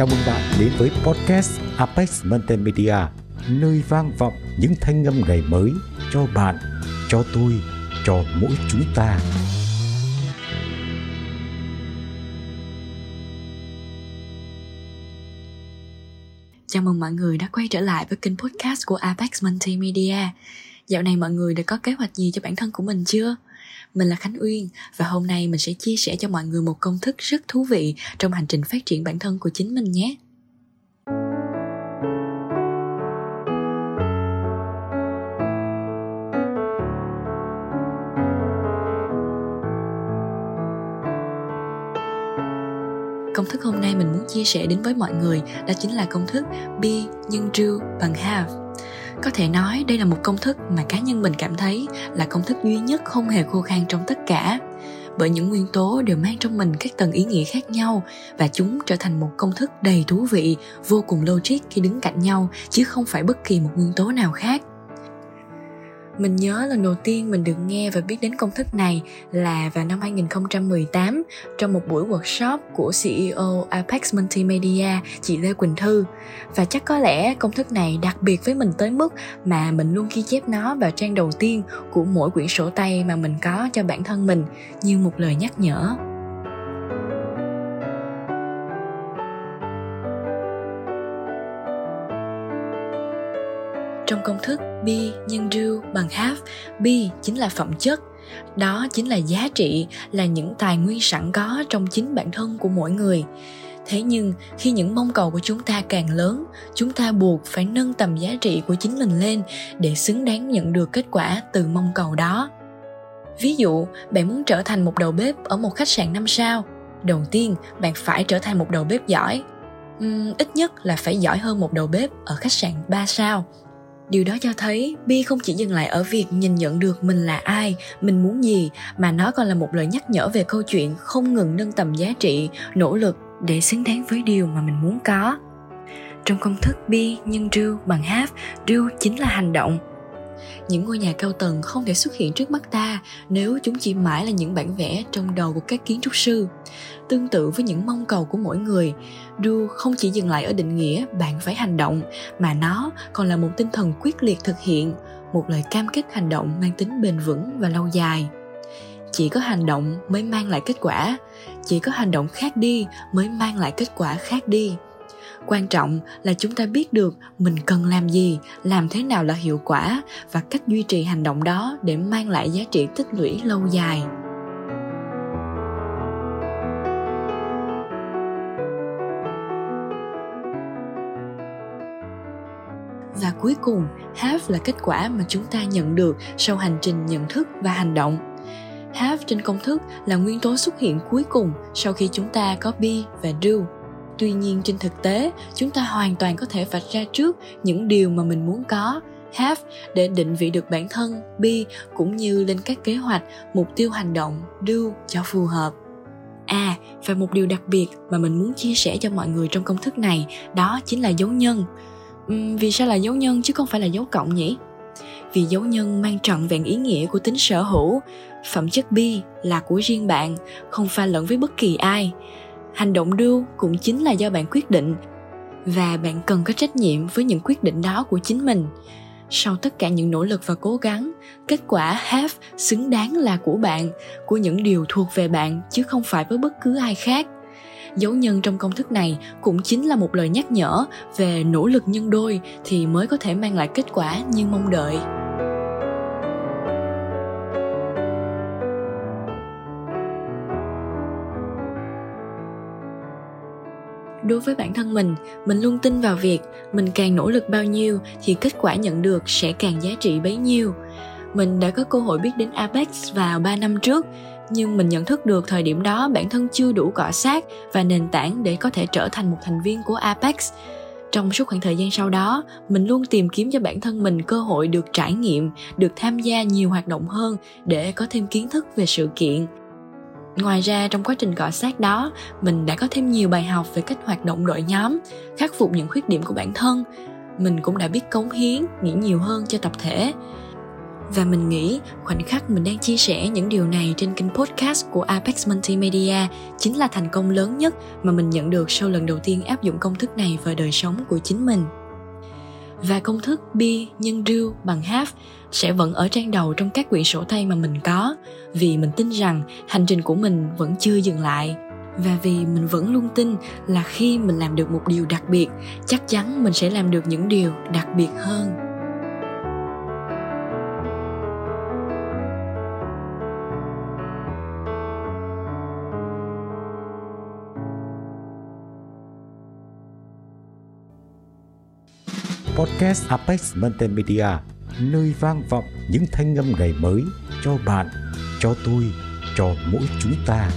Chào mừng bạn đến với podcast Apex Multimedia, nơi vang vọng những thanh âm ngày mới cho bạn, cho tôi, cho mỗi chúng ta. Chào mừng mọi người đã quay trở lại với kênh podcast của Apex Multimedia. Dạo này mọi người đã có kế hoạch gì cho bản thân của mình chưa? Mình là Khánh Uyên và hôm nay mình sẽ chia sẻ cho mọi người một công thức rất thú vị trong hành trình phát triển bản thân của chính mình nhé. Công thức hôm nay mình muốn chia sẻ đến với mọi người đó chính là công thức be nhân do, bằng have có thể nói đây là một công thức mà cá nhân mình cảm thấy là công thức duy nhất không hề khô khan trong tất cả. Bởi những nguyên tố đều mang trong mình các tầng ý nghĩa khác nhau và chúng trở thành một công thức đầy thú vị, vô cùng logic khi đứng cạnh nhau, chứ không phải bất kỳ một nguyên tố nào khác mình nhớ lần đầu tiên mình được nghe và biết đến công thức này là vào năm 2018 trong một buổi workshop của CEO Apex Multimedia, chị Lê Quỳnh Thư. Và chắc có lẽ công thức này đặc biệt với mình tới mức mà mình luôn ghi chép nó vào trang đầu tiên của mỗi quyển sổ tay mà mình có cho bản thân mình như một lời nhắc nhở. Trong công thức be nhân do bằng have. Be chính là phẩm chất. Đó chính là giá trị là những tài nguyên sẵn có trong chính bản thân của mỗi người. Thế nhưng khi những mong cầu của chúng ta càng lớn chúng ta buộc phải nâng tầm giá trị của chính mình lên để xứng đáng nhận được kết quả từ mong cầu đó. Ví dụ bạn muốn trở thành một đầu bếp ở một khách sạn năm sao? Đầu tiên bạn phải trở thành một đầu bếp giỏi. Uhm, ít nhất là phải giỏi hơn một đầu bếp ở khách sạn 3 sao điều đó cho thấy bi không chỉ dừng lại ở việc nhìn nhận được mình là ai, mình muốn gì, mà nó còn là một lời nhắc nhở về câu chuyện không ngừng nâng tầm giá trị, nỗ lực để xứng đáng với điều mà mình muốn có. Trong công thức, bi nhân do bằng have do chính là hành động. Những ngôi nhà cao tầng không thể xuất hiện trước mắt ta nếu chúng chỉ mãi là những bản vẽ trong đầu của các kiến trúc sư. Tương tự với những mong cầu của mỗi người Du không chỉ dừng lại ở định nghĩa bạn phải hành động, mà nó còn là một tinh thần quyết liệt thực hiện, một lời cam kết hành động mang tính bền vững và lâu dài. Chỉ có hành động mới mang lại kết quả, chỉ có hành động khác đi mới mang lại kết quả khác đi quan trọng là chúng ta biết được mình cần làm gì, làm thế nào là hiệu quả và cách duy trì hành động đó để mang lại giá trị tích lũy lâu dài. Và cuối cùng have là kết quả mà chúng ta nhận được sau hành trình nhận thức và hành động. Have trên công thức là nguyên tố xuất hiện cuối cùng sau khi chúng ta có be và do tuy nhiên trên thực tế chúng ta hoàn toàn có thể vạch ra trước những điều mà mình muốn có have để định vị được bản thân be cũng như lên các kế hoạch mục tiêu hành động do cho phù hợp. À và một điều đặc biệt mà mình muốn chia sẻ cho mọi người trong công thức này đó chính là dấu nhân. Uhm, vì sao là dấu nhân chứ không phải là dấu cộng nhỉ? Vì dấu nhân mang trọn vẹn ý nghĩa của tính sở hữu. Phẩm chất bi là của riêng bạn không pha lẫn với bất kỳ ai hành động đưa cũng chính là do bạn quyết định và bạn cần có trách nhiệm với những quyết định đó của chính mình. Sau tất cả những nỗ lực và cố gắng, kết quả have xứng đáng là của bạn, của những điều thuộc về bạn chứ không phải với bất cứ ai khác. Dấu nhân trong công thức này cũng chính là một lời nhắc nhở về nỗ lực nhân đôi thì mới có thể mang lại kết quả như mong đợi. Đối với bản thân mình mình luôn tin vào việc mình càng nỗ lực bao nhiêu thì kết quả nhận được sẽ càng giá trị bấy nhiêu. Mình đã có cơ hội biết đến apex vào 3 năm trước, nhưng mình nhận thức được thời điểm đó bản thân chưa đủ cọ sát và nền tảng để có thể trở thành một thành viên của apex. Trong suốt khoảng thời gian sau đó, mình luôn tìm kiếm cho bản thân mình cơ hội được trải nghiệm, được tham gia nhiều hoạt động hơn để có thêm kiến thức về sự kiện ngoài ra, trong quá trình cọ sát đó, mình đã có thêm nhiều bài học về cách hoạt động đội nhóm, khắc phục những khuyết điểm của bản thân mình cũng đã biết cống hiến, nghĩ nhiều hơn cho tập thể và mình nghĩ khoảnh khắc mình đang chia sẻ những điều này trên kênh podcast của Apex Multimedia chính là thành công lớn nhất mà mình nhận được sau lần đầu tiên áp dụng công thức này vào đời sống của chính mình. Và công thức bi nhân rưu bằng half sẽ vẫn ở trang đầu trong các quyển sổ tay mà mình có, vì mình tin rằng hành trình của mình vẫn chưa dừng lại. Và vì mình vẫn luôn tin là khi mình làm được một điều đặc biệt, chắc chắn mình sẽ làm được những điều đặc biệt hơn. Podcast Apex Multimedia nơi vang vọng những thanh âm ngày mới cho bạn, cho tôi, cho mỗi chúng ta.